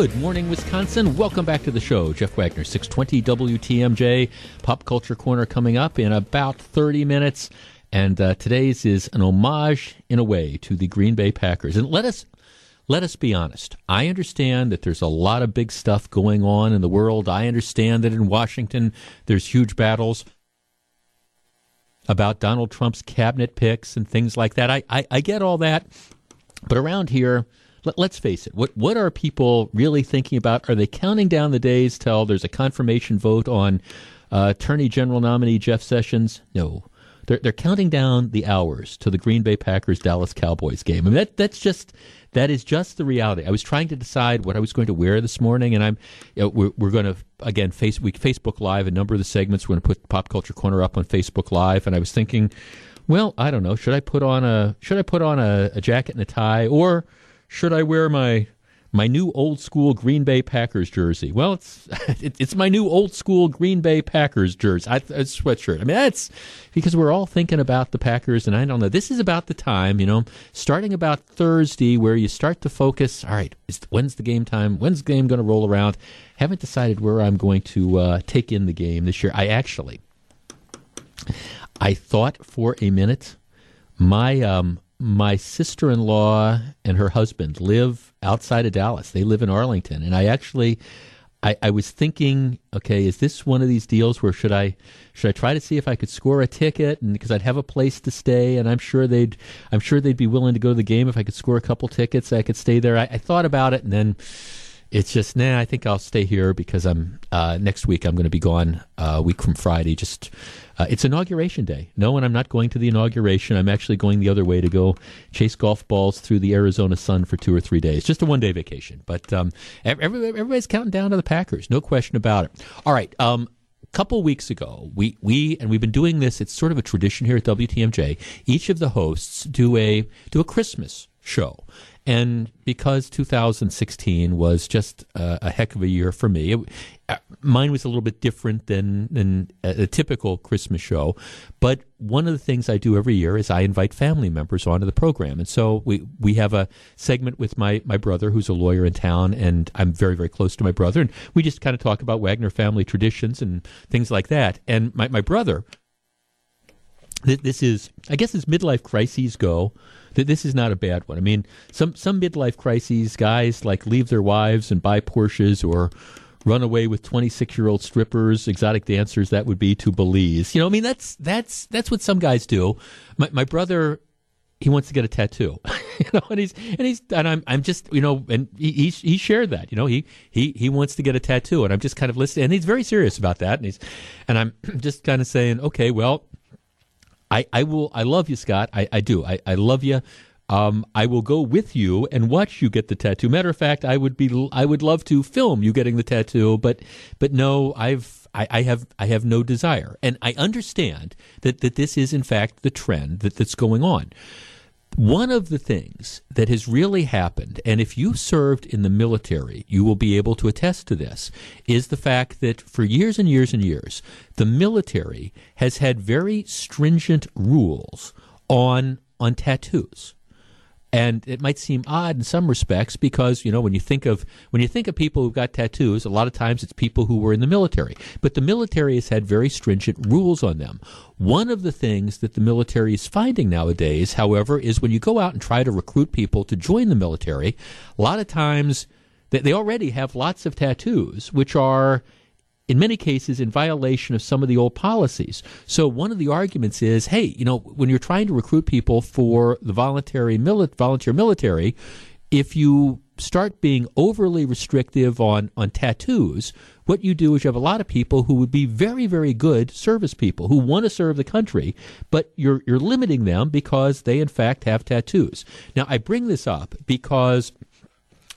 Good morning, Wisconsin. Welcome back to the show. Jeff Wagner, 620 WTMJ. Pop Culture Corner coming up in about 30 minutes. And uh, today's is an homage, in a way, to the Green Bay Packers. And let us let us be honest. I understand that there's a lot of big stuff going on in the world. I understand that in Washington there's huge battles about Donald Trump's cabinet picks and things like that. I, I, I get all that. But around here, let, us face it. What what are people really thinking about? Are they counting down the days till there's a confirmation vote on uh, Attorney General nominee Jeff Sessions? No. They're, they're counting down the hours to the Green Bay Packers Dallas Cowboys game. I mean, that that's just that is just the reality. I was trying to decide what I was going to wear this morning, and I'm you know, we're, we're going to again face we Facebook Live a number of the segments. We're going to put Pop Culture Corner up on Facebook Live, and I was thinking, well, I don't know, should I put on a should I put on a, a jacket and a tie, or should I wear my my new old school Green Bay Packers jersey. Well, it's it's my new old school Green Bay Packers jersey, I, a sweatshirt. I mean, that's because we're all thinking about the Packers, and I don't know. This is about the time, you know, starting about Thursday, where you start to focus. All right, is, when's the game time? When's the game going to roll around? Haven't decided where I'm going to uh, take in the game this year. I actually, I thought for a minute, my um, my sister in law and her husband live outside of Dallas. They live in Arlington. And I actually I, I, was thinking, okay, is this one of these deals where should I should I try to see if I could score a ticket and because I'd have a place to stay and I'm sure they'd I'm sure they'd be willing to go to the game if I could score a couple tickets. I could stay there. I, I thought about it and then it's just nah. I think I'll stay here because I'm uh, next week. I'm going to be gone uh, a week from Friday. Just uh, it's inauguration day. No, and I'm not going to the inauguration. I'm actually going the other way to go chase golf balls through the Arizona sun for two or three days. Just a one day vacation. But um, everybody, everybody's counting down to the Packers. No question about it. All right. Um, couple weeks ago, we, we and we've been doing this. It's sort of a tradition here at WTMJ. Each of the hosts do a do a Christmas show, and because 2016 was just a, a heck of a year for me, it, uh, mine was a little bit different than, than a, a, typical Christmas show. But one of the things I do every year is I invite family members onto the program. And so we, we have a segment with my, my brother, who's a lawyer in town, and I'm very, very close to my brother. And we just kind of talk about Wagner family traditions and things like that. And my, my brother, this is, I guess, as midlife crises go, this is not a bad one. I mean, some some midlife crises, guys like leave their wives and buy Porsches or run away with 26 year old strippers, exotic dancers. That would be to Belize. You know, I mean, that's that's that's what some guys do. My my brother. He wants to get a tattoo, you know, and he's and he's and I'm I'm just you know, and he he, he shared that, you know, he he he wants to get a tattoo, and I'm just kind of listening, and he's very serious about that, and he's and I'm just kind of saying, okay, well, I, I will. I love you, Scott. I, I do. I, I love you. Um, I will go with you and watch you get the tattoo. Matter of fact, I would be. I would love to film you getting the tattoo, but but no, I've. I, I have I have no desire, and I understand that, that this is in fact the trend that, that's going on. One of the things that has really happened, and if you served in the military, you will be able to attest to this, is the fact that for years and years and years, the military has had very stringent rules on on tattoos. And it might seem odd in some respects because you know when you think of when you think of people who've got tattoos, a lot of times it's people who were in the military. But the military has had very stringent rules on them. One of the things that the military is finding nowadays, however, is when you go out and try to recruit people to join the military, a lot of times they already have lots of tattoos, which are in many cases in violation of some of the old policies. So one of the arguments is, hey, you know, when you're trying to recruit people for the voluntary mili- volunteer military, if you start being overly restrictive on, on tattoos, what you do is you have a lot of people who would be very, very good service people who want to serve the country, but you're you're limiting them because they in fact have tattoos. Now I bring this up because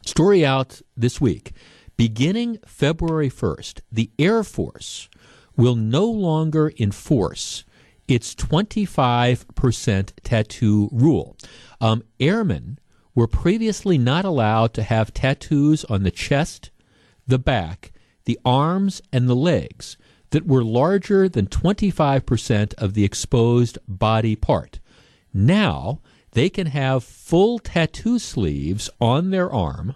story out this week Beginning February 1st, the Air Force will no longer enforce its 25% tattoo rule. Um, airmen were previously not allowed to have tattoos on the chest, the back, the arms, and the legs that were larger than 25% of the exposed body part. Now, they can have full tattoo sleeves on their arm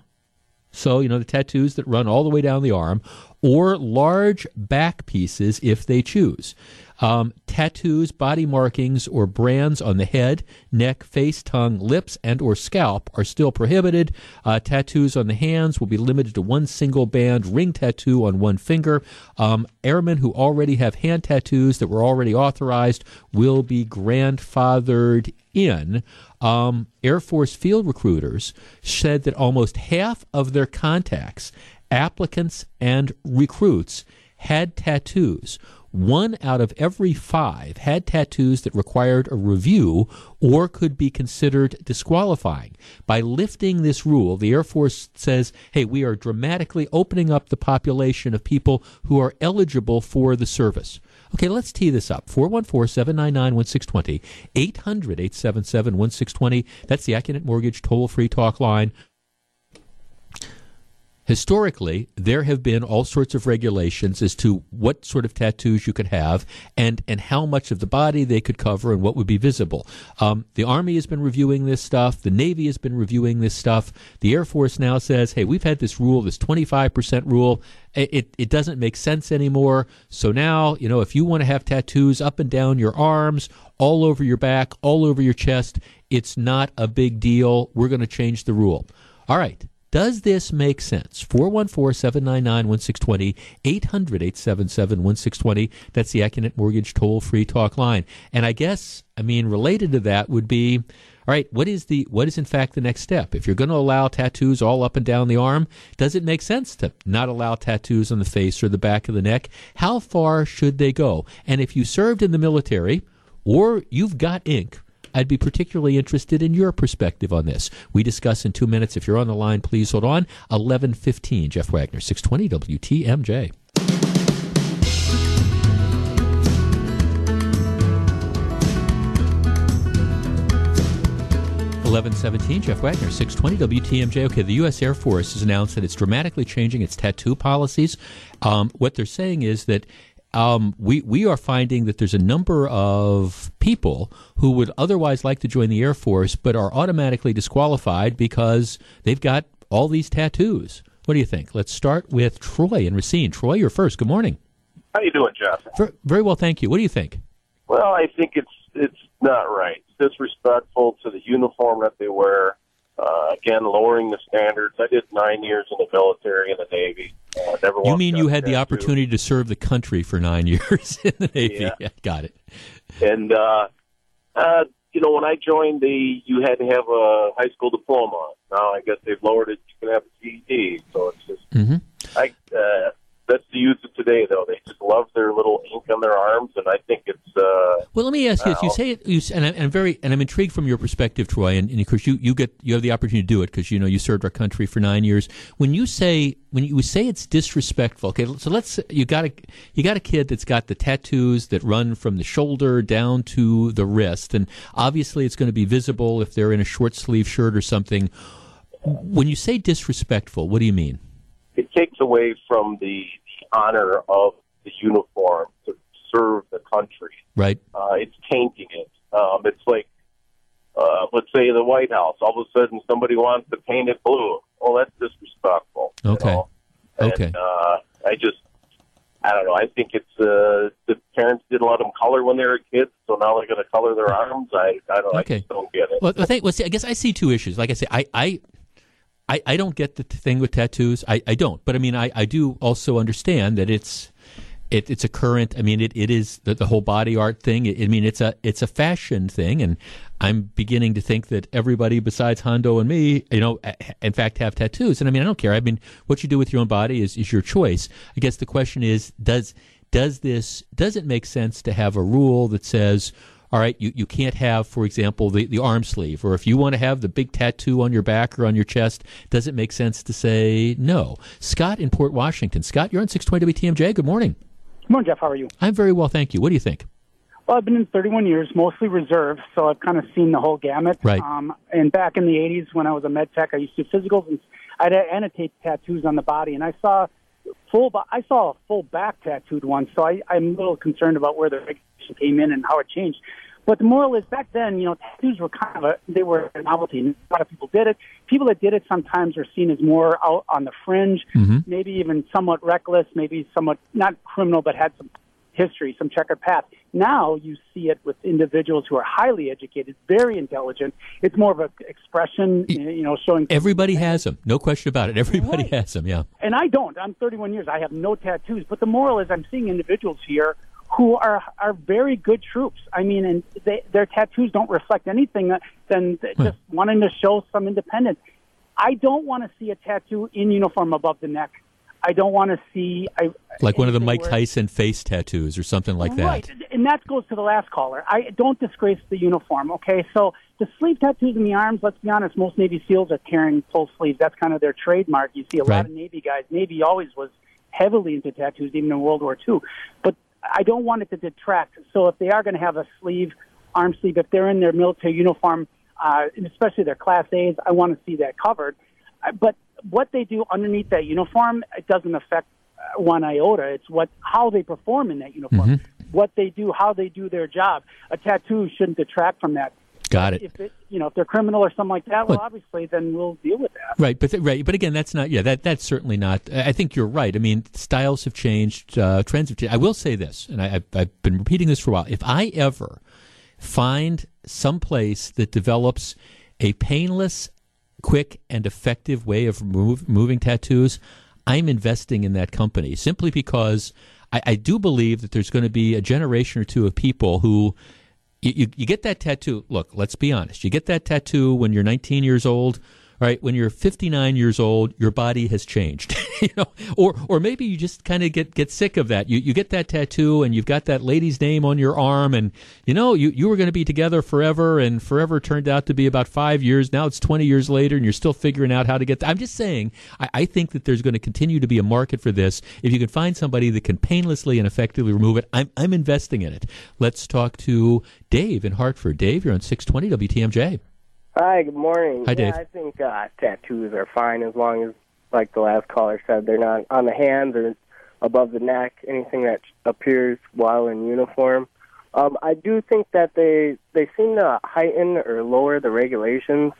so you know the tattoos that run all the way down the arm, or large back pieces if they choose. Um, tattoos, body markings, or brands on the head, neck, face, tongue, lips, and or scalp are still prohibited. Uh, tattoos on the hands will be limited to one single band ring tattoo on one finger. Um, airmen who already have hand tattoos that were already authorized will be grandfathered in. Um, Air Force field recruiters said that almost half of their contacts, applicants and recruits, had tattoos one out of every five had tattoos that required a review or could be considered disqualifying. By lifting this rule, the Air Force says, hey, we are dramatically opening up the population of people who are eligible for the service. Okay, let's tee this up. 414 799 1620, 800 877 1620. That's the Accunet Mortgage toll free talk line historically there have been all sorts of regulations as to what sort of tattoos you could have and and how much of the body they could cover and what would be visible. Um, the army has been reviewing this stuff. The navy has been reviewing this stuff. The air force now says hey we've had this rule this 25% rule. It, it doesn't make sense anymore. So now you know if you want to have tattoos up and down your arms all over your back all over your chest it's not a big deal. We're going to change the rule. All right does this make sense? 414 799 1620, 800 877 1620. That's the Accunet Mortgage toll free talk line. And I guess, I mean, related to that would be all right, what is the what is in fact the next step? If you're going to allow tattoos all up and down the arm, does it make sense to not allow tattoos on the face or the back of the neck? How far should they go? And if you served in the military or you've got ink, I'd be particularly interested in your perspective on this. We discuss in two minutes. If you're on the line, please hold on. 1115, Jeff Wagner, 620 WTMJ. Eleven seventeen, Jeff Wagner, six twenty WTMJ. Okay, the U.S. Air Force has announced that it's dramatically changing its tattoo policies. Um, what they're saying is that um, we we are finding that there's a number of people who would otherwise like to join the Air Force but are automatically disqualified because they've got all these tattoos. What do you think? Let's start with Troy and Racine. Troy, you're first. Good morning. How you doing, Jeff? Very, very well, thank you. What do you think? Well, I think it's it's not right. It's disrespectful to the uniform that they wear. Uh, again, lowering the standards. I did nine years in the military and the Navy. Uh, never you mean you had the opportunity to serve the country for nine years in the Navy? Yeah. yeah got it. And uh, uh, you know, when I joined the, you had to have a high school diploma. Now I guess they've lowered it. You can have a GED. So it's just, mm-hmm. I. Uh, that's the youth of today, though. They just love their little ink on their arms, and I think it's. Uh, well, let me ask you: If you say it, you, and, I, am very, and I'm intrigued from your perspective, Troy, and, and, of course you, you get you have the opportunity to do it because you know you served our country for nine years. When you say when you say it's disrespectful, okay, so let's you got a you got a kid that's got the tattoos that run from the shoulder down to the wrist, and obviously it's going to be visible if they're in a short sleeve shirt or something. When you say disrespectful, what do you mean? It takes away from the, the honor of the uniform to serve the country. Right. Uh, it's tainting it. Um, it's like, uh, let's say the White House. All of a sudden, somebody wants to paint it blue. Well, that's disrespectful. Okay. You know? and, okay. Uh, I just, I don't know. I think it's uh, the parents didn't let them color when they were kids, so now they're going to color their arms. I, I don't. Okay. I don't get it. Well, I think. Well, see, I guess I see two issues. Like I say, I, I I, I don't get the thing with tattoos. I, I don't. But I mean, I, I do also understand that it's it, it's a current. I mean, it, it is the, the whole body art thing. I mean, it's a it's a fashion thing, and I'm beginning to think that everybody besides Hondo and me, you know, in fact, have tattoos. And I mean, I don't care. I mean, what you do with your own body is is your choice. I guess the question is, does does this does it make sense to have a rule that says all right, you, you can't have, for example, the, the arm sleeve, or if you want to have the big tattoo on your back or on your chest, does it make sense to say no? Scott in Port Washington. Scott, you're on 620 WTMJ. Good morning. Good morning, Jeff. How are you? I'm very well, thank you. What do you think? Well, I've been in 31 years, mostly reserve, so I've kind of seen the whole gamut. Right. Um, and back in the 80s, when I was a med tech, I used to do physicals, and I'd annotate tattoos on the body, and I saw full. But I saw a full back tattooed one, so I, I'm a little concerned about where the regulation came in and how it changed. But the moral is back then, you know, tattoos were kind of a, they were a novelty. A lot of people did it. People that did it sometimes are seen as more out on the fringe, mm-hmm. maybe even somewhat reckless, maybe somewhat not criminal, but had some history, some checkered path. Now you see it with individuals who are highly educated, very intelligent. It's more of an expression, you know, showing. Everybody has them, no question about it. Everybody right. has them, yeah. And I don't. I'm 31 years. I have no tattoos. But the moral is, I'm seeing individuals here who are are very good troops. I mean, and they, their tattoos don't reflect anything than just wanting to show some independence. I don't want to see a tattoo in uniform above the neck. I don't want to see I, like one of the Mike Tyson face tattoos or something like that. Right, and that goes to the last caller. I don't disgrace the uniform. Okay, so the sleeve tattoos in the arms. Let's be honest, most Navy SEALs are carrying full sleeves. That's kind of their trademark. You see a right. lot of Navy guys. Navy always was heavily into tattoos, even in World War II. But I don't want it to detract. So if they are going to have a sleeve, arm sleeve, if they're in their military uniform, uh, and especially their Class A's, I want to see that covered. Uh, but what they do underneath that uniform, it doesn't affect uh, one iota. It's what how they perform in that uniform, mm-hmm. what they do, how they do their job. A tattoo shouldn't detract from that. Got it. If it, you know, if they're criminal or something like that, well, obviously, then we'll deal with that. Right, but th- right, but again, that's not. Yeah, that that's certainly not. I think you're right. I mean, styles have changed, uh, trends have changed. I will say this, and I, I've, I've been repeating this for a while. If I ever find some place that develops a painless, quick, and effective way of moving tattoos, I'm investing in that company simply because I, I do believe that there's going to be a generation or two of people who you, you, you, get that tattoo. Look, let's be honest. You get that tattoo when you're 19 years old right? When you're 59 years old, your body has changed, you know, or or maybe you just kind of get get sick of that. You you get that tattoo and you've got that lady's name on your arm, and you know you you were going to be together forever, and forever turned out to be about five years. Now it's 20 years later, and you're still figuring out how to get. Th- I'm just saying, I, I think that there's going to continue to be a market for this. If you can find somebody that can painlessly and effectively remove it, I'm I'm investing in it. Let's talk to Dave in Hartford. Dave, you're on 620 WTMJ. Hi, good morning. Hi, Dave. Yeah, I think uh, tattoos are fine as long as, like the last caller said, they're not on the hands or above the neck, anything that appears while in uniform. Um, I do think that they they seem to heighten or lower the regulations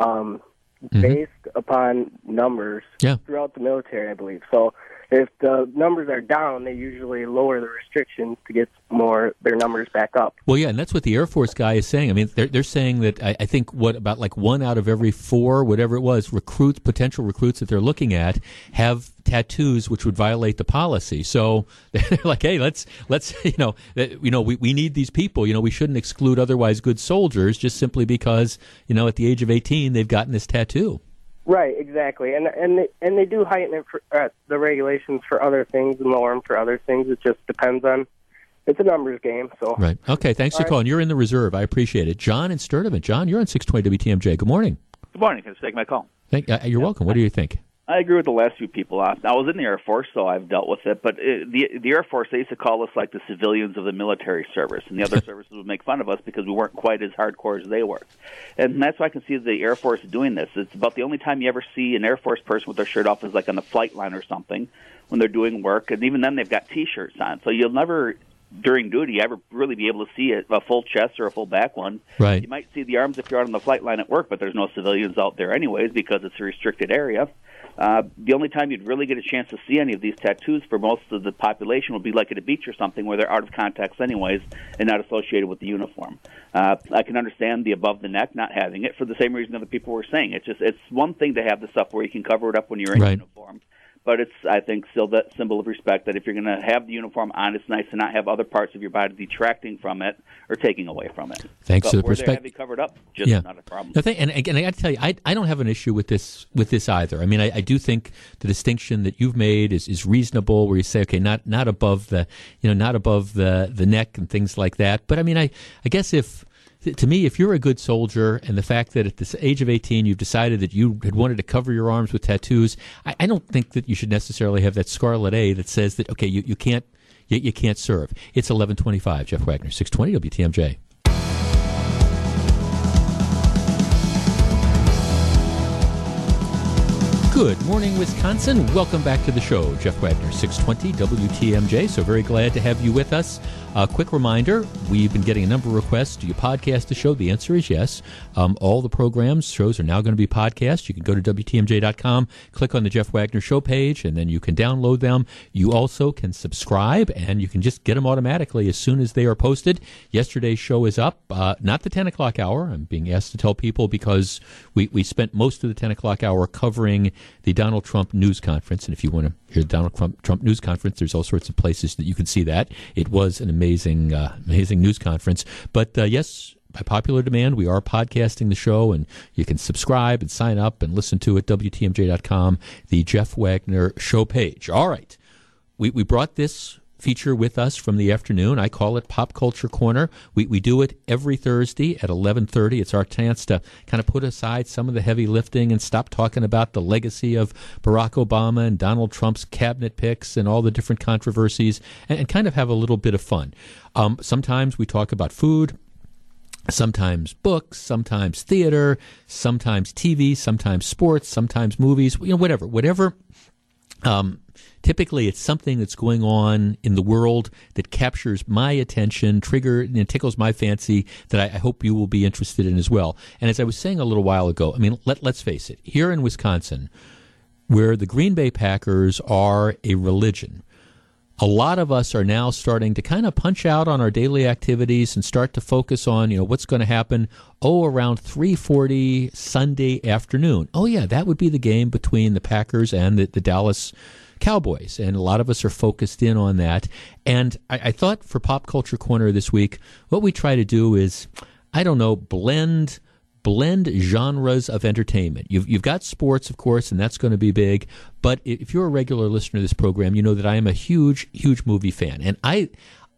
um, mm-hmm. based upon numbers yeah. throughout the military, I believe. So if the numbers are down, they usually lower the restrictions to get more their numbers back up. Well, yeah, and that's what the Air Force guy is saying. I mean, they're they're saying that I, I think what about like one out of every four, whatever it was, recruits potential recruits that they're looking at have tattoos which would violate the policy. So they're like, hey, let's let's you know you know we, we need these people. You know, we shouldn't exclude otherwise good soldiers just simply because you know at the age of eighteen they've gotten this tattoo. Right, exactly, and and they, and they do heighten it for, uh, the regulations for other things and lower them for other things. It just depends on. It's a numbers game, so. Right. Okay. Thanks All for right. calling. You're in the reserve. I appreciate it. John in Sturtevant. John, you're on 620 WTMJ. Good morning. Good morning. Thanks for taking my call. Thank, uh, you're welcome. What do you think? I agree with the last few people. I was in the Air Force, so I've dealt with it. But it, the the Air Force, they used to call us like the civilians of the military service, and the other services would make fun of us because we weren't quite as hardcore as they were. And that's why I can see the Air Force doing this. It's about the only time you ever see an Air Force person with their shirt off is like on the flight line or something when they're doing work, and even then they've got T-shirts on. So you'll never during duty ever really be able to see a, a full chest or a full back one. Right. You might see the arms if you're out on the flight line at work, but there's no civilians out there anyways because it's a restricted area. Uh, the only time you'd really get a chance to see any of these tattoos for most of the population would be like at a beach or something where they're out of context anyways and not associated with the uniform. Uh, I can understand the above the neck not having it for the same reason other people were saying. It's just it's one thing to have the stuff where you can cover it up when you're in right. uniform but it's I think still that symbol of respect that if you're going to have the uniform on, it's nice to not have other parts of your body detracting from it or taking away from it. Thanks but for the perspective. covered up, just yeah. not a problem. And again, I got to tell you, I, I don't have an issue with this with this either. I mean, I, I do think the distinction that you've made is, is reasonable, where you say, okay, not not above the you know not above the the neck and things like that. But I mean, I I guess if to me, if you're a good soldier and the fact that at the age of 18 you've decided that you had wanted to cover your arms with tattoos, I, I don't think that you should necessarily have that scarlet A that says that, okay, you, you can't you, you can't serve. It's 1125, Jeff Wagner, 620 WTMJ. Good morning, Wisconsin. Welcome back to the show. Jeff Wagner, 620 WTMJ. So very glad to have you with us. A quick reminder we've been getting a number of requests. Do you podcast the show? The answer is yes. Um, all the programs, shows are now going to be podcast. You can go to WTMJ.com, click on the Jeff Wagner Show page, and then you can download them. You also can subscribe, and you can just get them automatically as soon as they are posted. Yesterday's show is up, uh, not the 10 o'clock hour. I'm being asked to tell people because we, we spent most of the 10 o'clock hour covering the Donald Trump news conference. And if you want to hear the Donald Trump, Trump news conference, there's all sorts of places that you can see that. It was an amazing, uh, amazing news conference. But uh, yes, by popular demand, we are podcasting the show, and you can subscribe and sign up and listen to it. WTMJ.com, the Jeff Wagner show page. All right. We, we brought this feature with us from the afternoon. I call it Pop Culture Corner. We, we do it every Thursday at 11:30. It's our chance to kind of put aside some of the heavy lifting and stop talking about the legacy of Barack Obama and Donald Trump's cabinet picks and all the different controversies and, and kind of have a little bit of fun. Um, sometimes we talk about food sometimes books, sometimes theater, sometimes TV, sometimes sports, sometimes movies, you know, whatever, whatever. Um, typically, it's something that's going on in the world that captures my attention, trigger and tickles my fancy that I, I, hope you will be interested in as well. And as I was saying a little while ago, I mean, let, let's face it, here in Wisconsin, where the Green Bay Packers are a religion, a lot of us are now starting to kind of punch out on our daily activities and start to focus on you know what's going to happen oh around 3.40 sunday afternoon. Oh yeah that would be the game between the packers and the, the dallas cowboys and a lot of us are focused in on that. And I, I thought for pop culture corner this week what we try to do is i don't know blend blend genres of entertainment. You've, you've got sports, of course, and that's going to be big. But if you're a regular listener to this program, you know that I am a huge, huge movie fan. And I,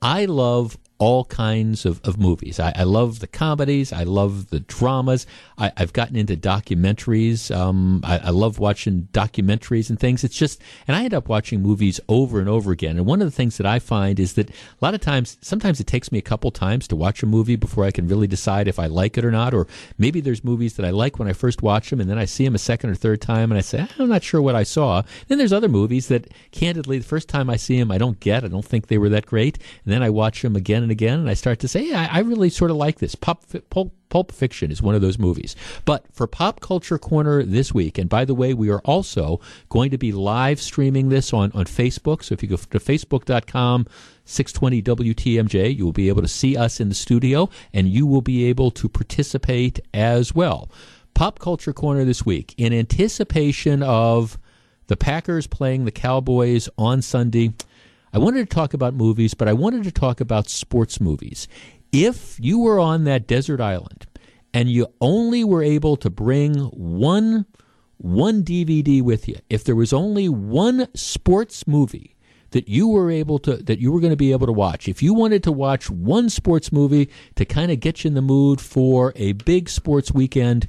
I love all kinds of, of movies. I, I, love the comedies. I love the dramas. I, have gotten into documentaries. Um, I, I, love watching documentaries and things. It's just, and I end up watching movies over and over again. And one of the things that I find is that a lot of times, sometimes it takes me a couple times to watch a movie before I can really decide if I like it or not. Or maybe there's movies that I like when I first watch them, and then I see them a second or third time, and I say, I'm not sure what I saw. Then there's other movies that, candidly, the first time I see them, I don't get. I don't think they were that great. And then I watch them again and again, and I start to say, I, I really sort of like this. Pulp, Pulp, Pulp Fiction is one of those movies. But for Pop Culture Corner this week, and by the way, we are also going to be live streaming this on, on Facebook. So if you go to facebook.com, 620 WTMJ, you will be able to see us in the studio, and you will be able to participate as well. Pop Culture Corner this week, in anticipation of the Packers playing the Cowboys on Sunday. I wanted to talk about movies, but I wanted to talk about sports movies. If you were on that desert island and you only were able to bring one one DVD with you, if there was only one sports movie that you were able to that you were going to be able to watch, if you wanted to watch one sports movie to kind of get you in the mood for a big sports weekend,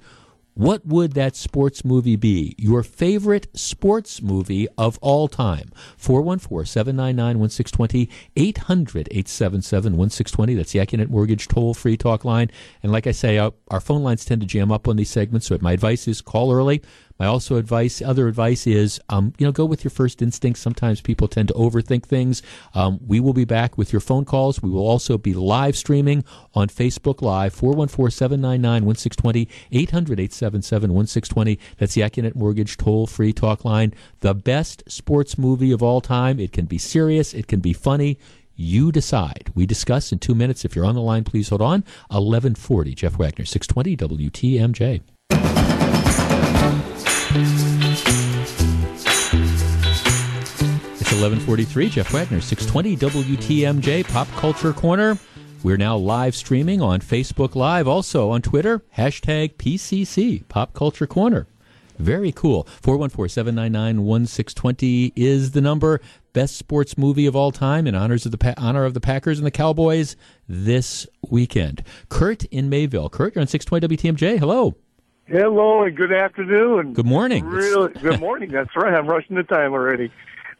what would that sports movie be? Your favorite sports movie of all time. 414 799 1620, 800 877 1620. That's the Accunet Mortgage toll free talk line. And like I say, our, our phone lines tend to jam up on these segments, so my advice is call early. My also advice, other advice is, um, you know, go with your first instinct. Sometimes people tend to overthink things. Um, we will be back with your phone calls. We will also be live streaming on Facebook Live, 414-799-1620, 800-877-1620. That's the Accunet Mortgage toll-free talk line. The best sports movie of all time. It can be serious. It can be funny. You decide. We discuss in two minutes. If you're on the line, please hold on. 1140, Jeff Wagner, 620 WTMJ. It's 1143, Jeff Wagner, 620 WTMJ, Pop Culture Corner. We're now live streaming on Facebook Live, also on Twitter, hashtag PCC, Pop Culture Corner. Very cool. 414 799 1620 is the number. Best sports movie of all time in honors of the pa- honor of the Packers and the Cowboys this weekend. Kurt in Mayville. Kurt, you're on 620 WTMJ. Hello. Hello and good afternoon. Good morning. Really, good morning. That's right. I'm rushing the time already.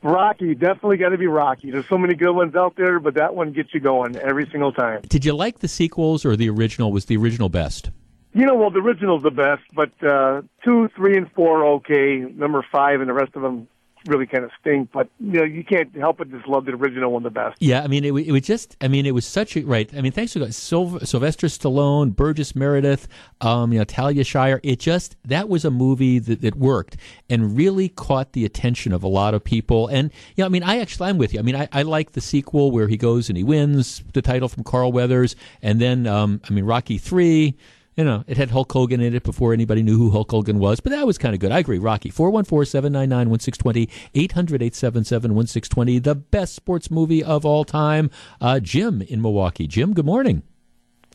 Rocky, definitely got to be Rocky. There's so many good ones out there, but that one gets you going every single time. Did you like the sequels or the original? Was the original best? You know, well, the original's the best, but uh, two, three, and four okay. Number five and the rest of them really kind of stink. But you know, you can't help but just love the original one the best. Yeah, I mean, it, it was just, I mean, it was such a right. I mean, thanks to Syl- Sylvester Stallone, Burgess Meredith, um, you know, Talia Shire. It just that was a movie that, that worked and really caught the attention of a lot of people. And you know, I mean, I actually I'm with you. I mean, I, I like the sequel where he goes and he wins the title from Carl Weathers, and then um, I mean, Rocky three you know, it had Hulk Hogan in it before anybody knew who Hulk Hogan was, but that was kind of good. I agree. Rocky, 414 799 1620, 800 877 1620, the best sports movie of all time. Uh, Jim in Milwaukee. Jim, good morning.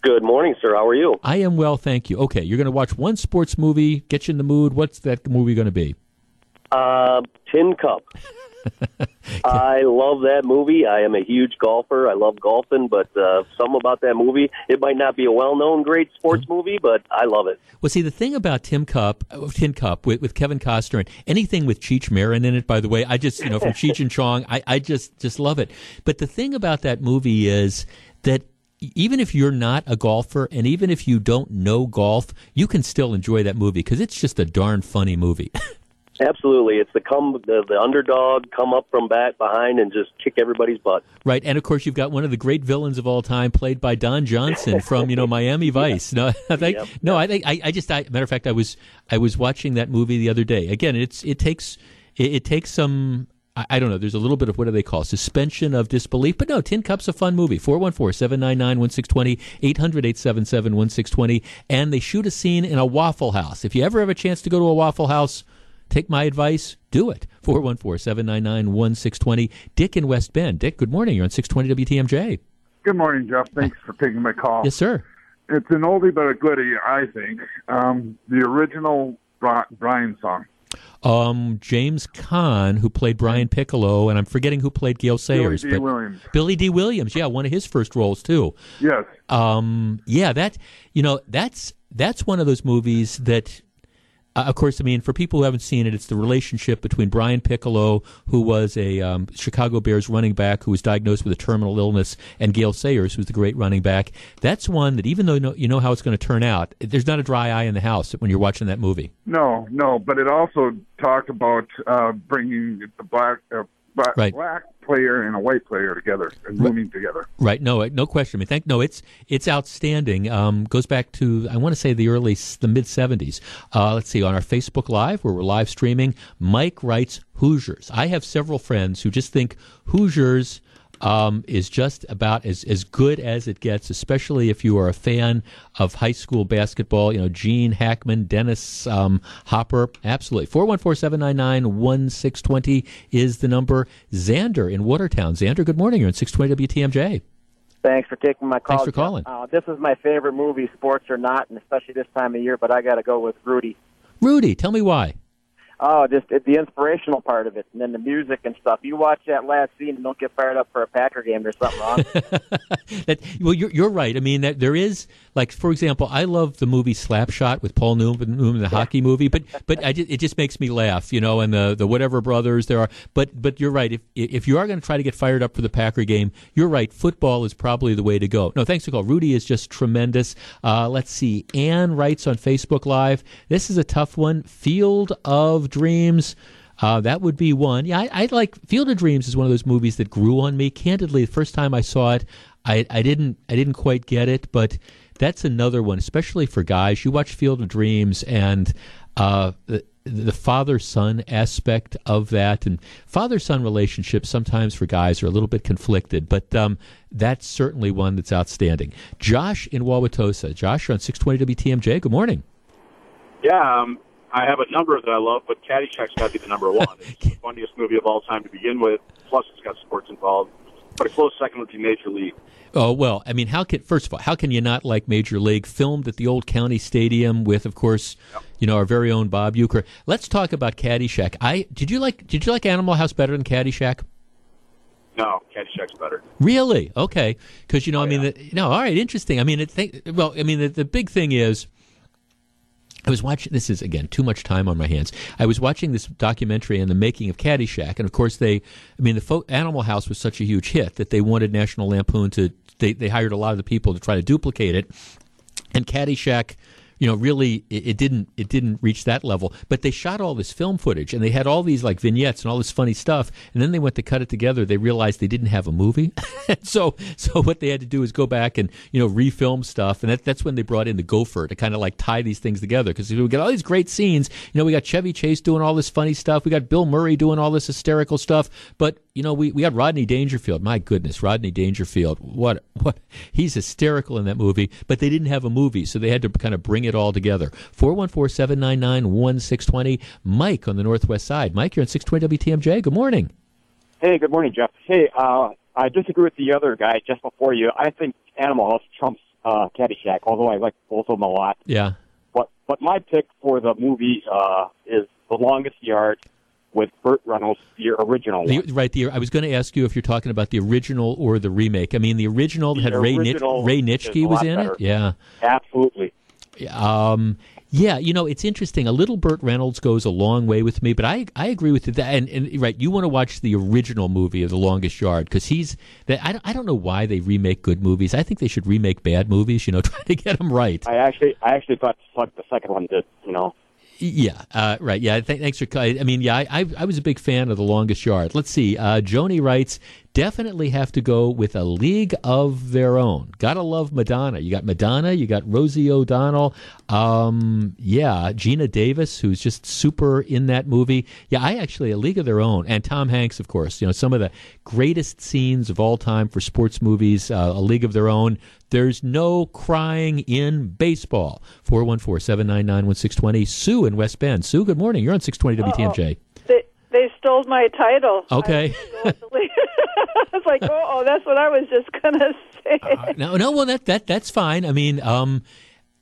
Good morning, sir. How are you? I am well, thank you. Okay, you're going to watch one sports movie, get you in the mood. What's that movie going to be? Uh, Tin Cup. I love that movie. I am a huge golfer. I love golfing, but uh, some about that movie. It might not be a well-known great sports mm-hmm. movie, but I love it. Well, see, the thing about Tim Cup, uh, Tin Cup with, with Kevin Costner and anything with Cheech Marin in it, by the way, I just you know from Cheech and Chong, I, I just just love it. But the thing about that movie is that even if you're not a golfer and even if you don't know golf, you can still enjoy that movie because it's just a darn funny movie. Absolutely, it's the come the, the underdog come up from back behind and just kick everybody's butt. Right, and of course you've got one of the great villains of all time, played by Don Johnson from you know Miami Vice. No, I think yep. no, I think I, I just I, matter of fact I was I was watching that movie the other day. Again, it's it takes it, it takes some I, don't know. There's a little bit of what do they call suspension of disbelief, but no, Tin Cup's a fun movie. 414-799-1620, 800-877-1620, and they shoot a scene in a Waffle House. If you ever have a chance to go to a Waffle House Take my advice, do it. 414 799 1620. Dick in West Bend. Dick, good morning. You're on 620 WTMJ. Good morning, Jeff. Thanks for taking my call. Yes, sir. It's an oldie but a goodie, I think. Um, the original Brian's Song. Um, James Caan, who played Brian Piccolo, and I'm forgetting who played Gale Sayers. Billy Dee Williams. Billy Dee Williams, yeah, one of his first roles too. Yes. Um, yeah, that you know that's that's one of those movies that uh, of course, I mean, for people who haven't seen it, it's the relationship between Brian Piccolo, who was a um, Chicago Bears running back who was diagnosed with a terminal illness, and Gale Sayers, who's the great running back. That's one that, even though you know, you know how it's going to turn out, there's not a dry eye in the house when you're watching that movie. No, no, but it also talked about uh, bringing the black, uh, black, right. black player and a white player together and right. together. Right. No, no question. I mean, thank no. It's it's outstanding. Um, goes back to I want to say the early the mid seventies. Uh, let's see on our Facebook Live where we're live streaming. Mike writes Hoosiers. I have several friends who just think Hoosiers um, is just about as, as good as it gets, especially if you are a fan of high school basketball. You know, Gene Hackman, Dennis um, Hopper, absolutely. 414 799 1620 is the number. Xander in Watertown. Xander, good morning. You're on 620 WTMJ. Thanks for taking my call. Thanks for calling. Uh, this is my favorite movie, sports or not, and especially this time of year, but I got to go with Rudy. Rudy, tell me why. Oh, just the inspirational part of it, and then the music and stuff. You watch that last scene and don't get fired up for a Packer game. There's something wrong. that, well, you're, you're right. I mean, that there is like, for example, I love the movie Slapshot with Paul Newman, the hockey movie, but but I just, it just makes me laugh, you know, and the the whatever brothers there are. But but you're right. If if you are going to try to get fired up for the Packer game, you're right. Football is probably the way to go. No, thanks for call. Rudy is just tremendous. Uh, let's see. Anne writes on Facebook Live. This is a tough one. Field of Dreams. Uh, that would be one. Yeah, I, I, like Field of Dreams is one of those movies that grew on me. Candidly, the first time I saw it, I, I didn't I didn't quite get it, but that's another one, especially for guys. You watch Field of Dreams and uh, the, the father son aspect of that, and father son relationships sometimes for guys are a little bit conflicted, but um, that's certainly one that's outstanding. Josh in Wauwatosa. Josh, you're on 620 WTMJ. Good morning. Yeah, um, I have a number that I love, but Caddyshack's got to be the number one. It's the funniest movie of all time to begin with. Plus, it's got sports involved. But a close second would be Major League. Oh well, I mean, how can first of all, how can you not like Major League? Filmed at the old county stadium with, of course, yep. you know, our very own Bob Uecker. Let's talk about Caddyshack. I did you like did you like Animal House better than Caddyshack? No, Caddyshack's better. Really? Okay, because you know, oh, I mean, yeah. the, no, all right, interesting. I mean, it think, well, I mean, the, the big thing is I was watching. This is again too much time on my hands. I was watching this documentary on the making of Caddyshack, and of course they. I mean, the fo- Animal House was such a huge hit that they wanted National Lampoon to. They they hired a lot of the people to try to duplicate it, and Caddyshack you know, really it, it, didn't it didn't reach that level. But they shot all this film footage and they had all these like vignettes and all this funny stuff. And then they went to cut it together. They realized they didn't have a movie, so so what they had to do is go back and you know refilm stuff. And that, that's when they brought in the gopher to kind of like tie these things together because we got all these great scenes. You know, we got Chevy Chase doing all this funny stuff. We got Bill Murray doing all this hysterical stuff. But you know, we, we got Rodney Dangerfield. My goodness, Rodney Dangerfield. What what he's hysterical in that movie, but they didn't have a movie, so they had to kind of bring it all together. 414-799-1620. Mike on the northwest side. Mike, you're on 620 WTMJ. Good morning. Hey, good morning, Jeff. Hey, uh, I disagree with the other guy just before you. I think Animal House trumps uh, Caddyshack, although I like both of them a lot. Yeah. But but my pick for the movie uh, is The Longest Yard with Burt Reynolds, the original the, right. The, I was going to ask you if you're talking about the original or the remake. I mean, the original the had original Ray, Nitsch- Ray Nitschke was in better. it. Yeah, absolutely. Um, yeah, you know, it's interesting. A little Burt Reynolds goes a long way with me, but I I agree with that. And, and right, you want to watch the original movie of The Longest Yard because he's that. I don't, I don't know why they remake good movies. I think they should remake bad movies. You know, try to get them right. I actually I actually thought the second one did. You know. Yeah, uh, right. Yeah, th- thanks for. I mean, yeah, I, I, was a big fan of the Longest Yard. Let's see. Uh, Joni writes, definitely have to go with a league of their own. Gotta love Madonna. You got Madonna. You got Rosie O'Donnell. Um, yeah, Geena Davis, who's just super in that movie. Yeah, I actually a league of their own, and Tom Hanks, of course. You know, some of the greatest scenes of all time for sports movies. Uh, a league of their own. There's no crying in baseball. 414 799 1620. Sue in West Bend. Sue, good morning. You're on 620 WTMJ. They, they stole my title. Okay. I was like, oh, oh, that's what I was just going to say. Uh, no, no, well, that, that that's fine. I mean, um,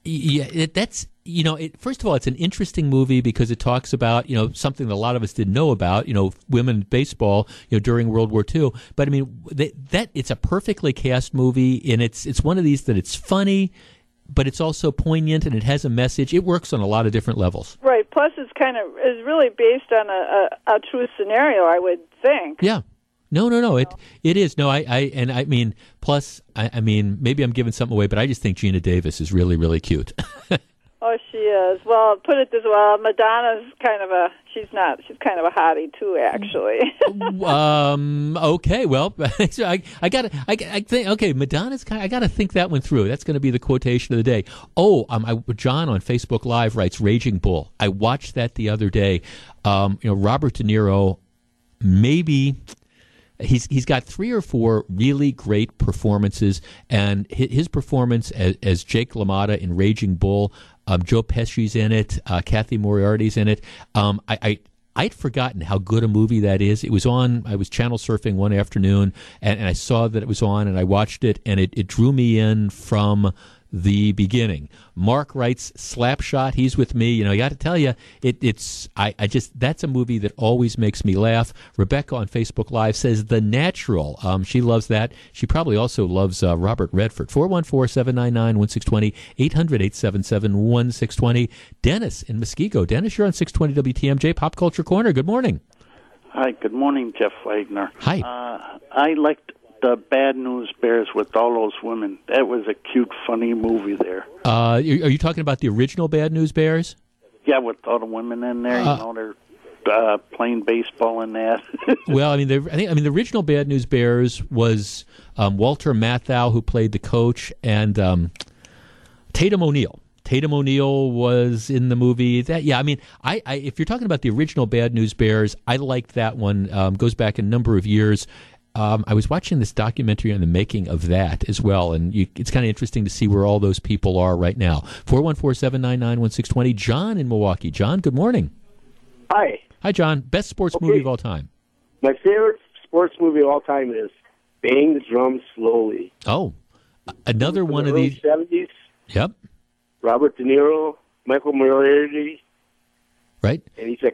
yeah, it, that's you know, it, first of all, it's an interesting movie because it talks about you know something that a lot of us didn't know about, you know, women baseball, you know, during World War II. But I mean, that, that it's a perfectly cast movie, and it's it's one of these that it's funny, but it's also poignant and it has a message. It works on a lot of different levels. Right. Plus, it's kind of is really based on a, a, a true scenario, I would think. Yeah. No, no, no. It it is. No, I, I and I mean, plus, I, I mean, maybe I'm giving something away, but I just think Geena Davis is really, really cute. Oh, she is. Well, put it this way: Madonna's kind of a. She's not. She's kind of a hottie too, actually. um. Okay. Well, I I got I, I think okay. Madonna's kind. Of, I got to think that one through. That's going to be the quotation of the day. Oh, um, I, John on Facebook Live writes Raging Bull. I watched that the other day. Um, you know, Robert De Niro, maybe he's he's got three or four really great performances, and his performance as, as Jake LaMotta in Raging Bull, um, Joe Pesci's in it, uh, Cathy Moriarty's in it. Um, I, I I'd forgotten how good a movie that is. It was on. I was channel surfing one afternoon, and, and I saw that it was on, and I watched it, and it, it drew me in from the beginning. Mark writes Slapshot. He's with me. You know, I got to tell you, it, it's I, I just that's a movie that always makes me laugh. Rebecca on Facebook Live says The Natural. Um, she loves that. She probably also loves uh, Robert Redford. 414-799-1620, 800-877-1620. Dennis in Muskego. Dennis, you're on 620 WTMJ Pop Culture Corner. Good morning. Hi, good morning, Jeff Wagner. Hi. Uh, I liked the Bad News Bears with all those women. That was a cute, funny movie there. Uh, are you talking about the original Bad News Bears? Yeah, with all the women in there. Uh, you know, they're uh, playing baseball and that. well, I mean, I think I mean the original Bad News Bears was um, Walter Matthau who played the coach and um, Tatum O'Neal. Tatum O'Neal was in the movie. That yeah, I mean, I, I, if you're talking about the original Bad News Bears, I liked that one. Um, goes back a number of years. Um, I was watching this documentary on the making of that as well, and you, it's kind of interesting to see where all those people are right now. 414-799-1620. John in Milwaukee. John, good morning. Hi. Hi, John. Best sports okay. movie of all time. My favorite sports movie of all time is Bang the Drum Slowly. Oh, another one of these. 70s. Yep. Robert De Niro, Michael Moriarty. Right. And he's a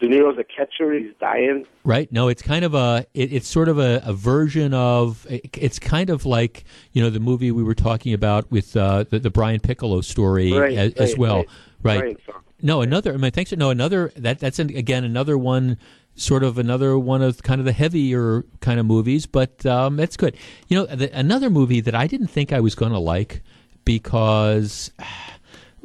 De Niro's a catcher. He's dying. Right. No, it's kind of a. It, it's sort of a, a version of. It, it's kind of like you know the movie we were talking about with uh, the, the Brian Piccolo story right, as, right, as, well. Right. right. No, another. I mean, thanks. No, another. That that's an, again another one. Sort of another one of kind of the heavier kind of movies, but um, that's good. You know, the, another movie that I didn't think I was going to like because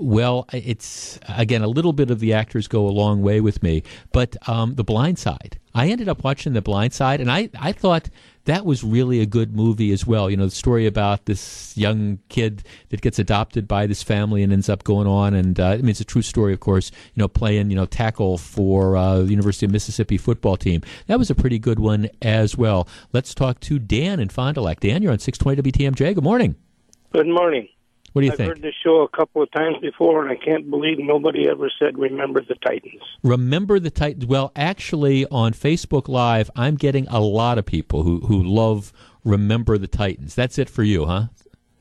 Well, it's again a little bit of the actors go a long way with me, but um, The Blind Side. I ended up watching The Blind Side, and I I thought that was really a good movie as well. You know, the story about this young kid that gets adopted by this family and ends up going on, and uh, I mean it's a true story, of course. You know, playing you know tackle for uh, the University of Mississippi football team. That was a pretty good one as well. Let's talk to Dan in Fond du Lac. Dan, you're on 620 WTMJ. Good morning. Good morning. What do you I've think? heard this show a couple of times before, and I can't believe nobody ever said "Remember the Titans." Remember the Titans. Well, actually, on Facebook Live, I'm getting a lot of people who who love Remember the Titans. That's it for you, huh?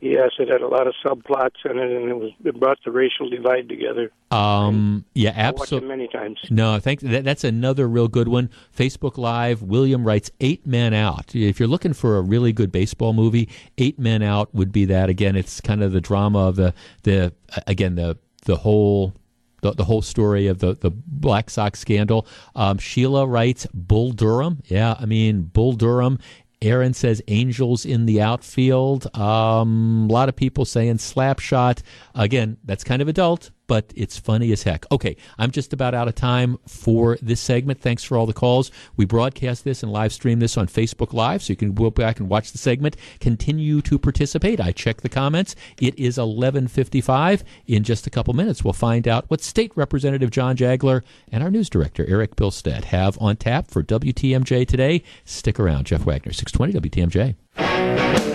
Yes, it had a lot of subplots in it, and it was it brought the racial divide together. Um, yeah, I watched it absolutely. many times. No, I think that, that's another real good one. Facebook Live, William writes Eight Men Out. If you're looking for a really good baseball movie, Eight Men Out would be that. Again, it's kind of the drama of the the again the the whole the, the whole story of the, the Black Sox scandal. Um, Sheila writes Bull Durham. Yeah, I mean Bull Durham. Aaron says Angels in the outfield. Um, a lot of people saying Slapshot. Again, that's kind of adult, but it's funny as heck. Okay, I'm just about out of time for this segment. Thanks for all the calls. We broadcast this and live stream this on Facebook Live, so you can go back and watch the segment. Continue to participate. I check the comments. It is 11:55. In just a couple minutes, we'll find out what State Representative John Jagler and our news director Eric Bilstad have on tap for WTMJ today. Stick around, Jeff Wagner, 620 WTMJ.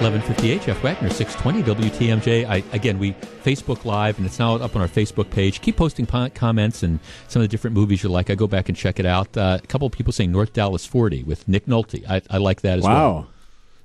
1158 Jeff Wagner 620 WTMJ I, again we Facebook live and it's now up on our Facebook page keep posting po- comments and some of the different movies you like I go back and check it out uh, a couple of people saying North Dallas 40 with Nick Nolte I, I like that as well Wow.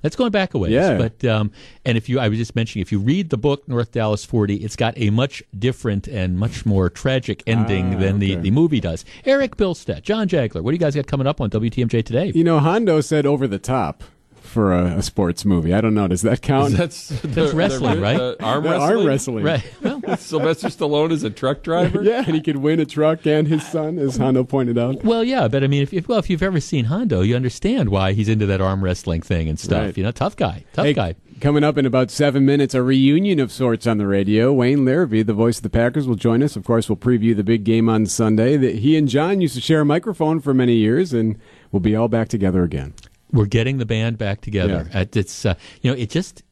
that's going back a ways. Yeah. But um, and if you, I was just mentioning, if you read the book North Dallas Forty, it's got a much different and much more tragic ending Ah, than the, the movie does. Eric Bilstad, John Jagler, what do you guys got coming up on WTMJ today? You know, Hondo said over the top for a, a sports movie. I don't know. Does that count? That's, That's wrestling, right? uh, arm Yeah, wrestling. arm wrestling. Right. Well, Sylvester Stallone is a truck driver. yeah, and he could win a truck and his son, as Hondo pointed out. Well, yeah, but I mean, if, if well, if you've ever seen Hondo, you understand why he's into that arm wrestling thing and stuff. Right. You know, tough guy, tough Hey, guy. Coming up in about seven minutes, a reunion of sorts on the radio. Wayne Larrivee, the voice of the Packers, will join us. Of course, we'll preview the big game on Sunday. That he and John used to share a microphone for many years, and we'll be all back together again. We're getting the band back together. Yeah. It's uh, you know, it just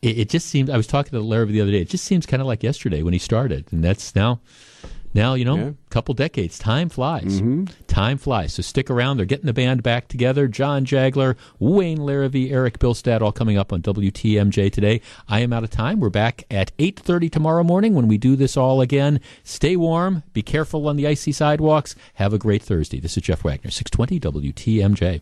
it, it just seems. I was talking to Larry the other day. It just seems kind of like yesterday when he started, and that's now. Now you know, Yeah. a couple decades. Time flies. Mhm. Time flies. So stick around. They're getting the band back together. John Jagler, Wayne Larrivee, Eric Bilstad, all coming up on WTMJ today. I am out of time. We're back at eight thirty tomorrow morning when we do this all again. Stay warm. Be careful on the icy sidewalks. Have a great Thursday. This is Jeff Wagner, six twenty WTMJ.